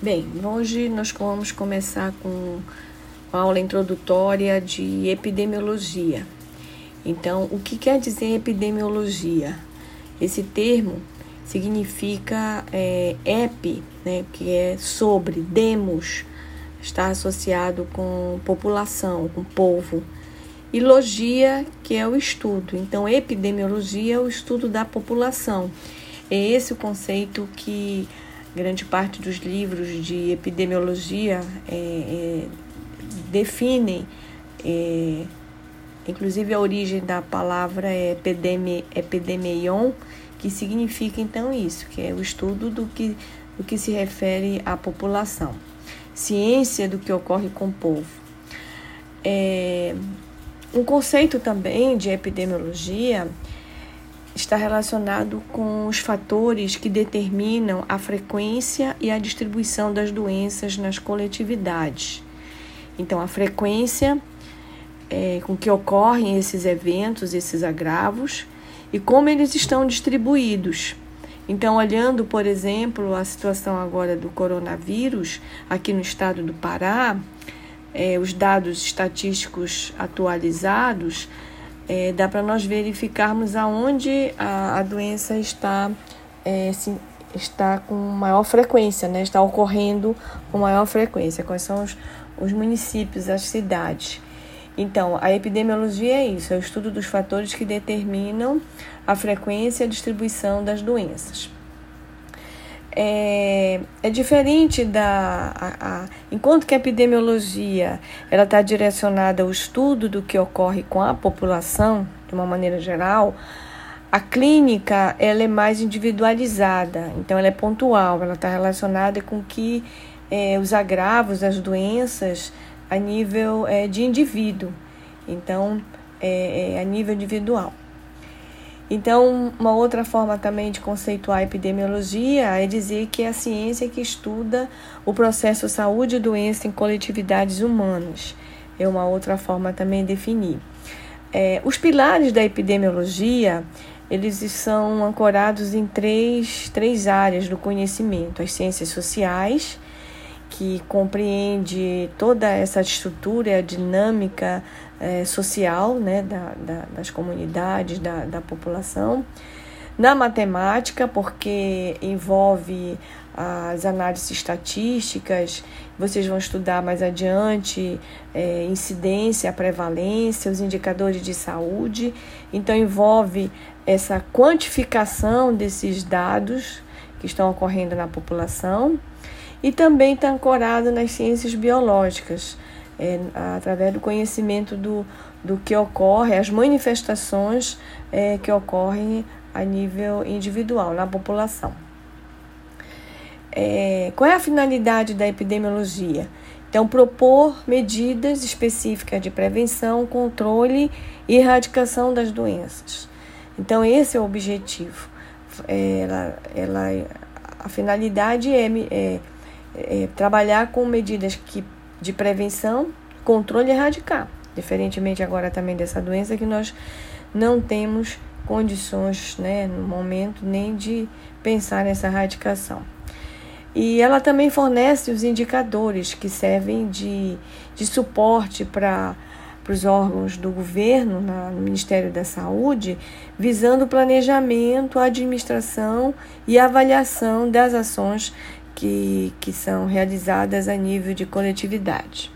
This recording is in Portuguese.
Bem, hoje nós vamos começar com a aula introdutória de epidemiologia. Então, o que quer dizer epidemiologia? Esse termo significa é, epi, né, que é sobre, demos, está associado com população, com povo, e logia, que é o estudo. Então, epidemiologia é o estudo da população. É esse o conceito que grande parte dos livros de epidemiologia é, é, definem, é, inclusive a origem da palavra é epidemi, epidemion, que significa então isso, que é o estudo do que, do que se refere à população, ciência do que ocorre com o povo. É, um conceito também de epidemiologia está relacionado com os fatores que determinam a frequência e a distribuição das doenças nas coletividades. Então, a frequência é, com que ocorrem esses eventos, esses agravos, e como eles estão distribuídos. Então, olhando, por exemplo, a situação agora do coronavírus aqui no estado do Pará, é, os dados estatísticos atualizados é, dá para nós verificarmos aonde a, a doença está, é, se, está com maior frequência, né? está ocorrendo com maior frequência, quais são os, os municípios, as cidades. Então, a epidemiologia é isso, é o estudo dos fatores que determinam a frequência e a distribuição das doenças é, é diferente da. A, a, enquanto que a epidemiologia ela está direcionada ao estudo do que ocorre com a população, de uma maneira geral, a clínica ela é mais individualizada, então ela é pontual, ela está relacionada com que é, os agravos, as doenças a nível é, de indivíduo, então é, é a nível individual. Então, uma outra forma também de conceituar a epidemiologia é dizer que é a ciência que estuda o processo saúde e doença em coletividades humanas. É uma outra forma também de definir. É, os pilares da epidemiologia eles são ancorados em três, três áreas do conhecimento: as ciências sociais, que compreende toda essa estrutura, a dinâmica é, social né, da, da, das comunidades, da, da população. Na matemática, porque envolve as análises estatísticas, vocês vão estudar mais adiante é, incidência, prevalência, os indicadores de saúde. Então, envolve essa quantificação desses dados que estão ocorrendo na população e também está ancorado nas ciências biológicas, é, através do conhecimento do, do que ocorre, as manifestações é, que ocorrem a nível individual, na população. É, qual é a finalidade da epidemiologia? Então, propor medidas específicas de prevenção, controle e erradicação das doenças. Então, esse é o objetivo. Ela, ela, a finalidade é, é, é trabalhar com medidas que de prevenção, controle e erradicar. Diferentemente agora também dessa doença que nós não temos condições, né, no momento, nem de pensar nessa erradicação. E ela também fornece os indicadores que servem de, de suporte para os órgãos do governo, na, no Ministério da Saúde, visando o planejamento, a administração e avaliação das ações que, que são realizadas a nível de coletividade.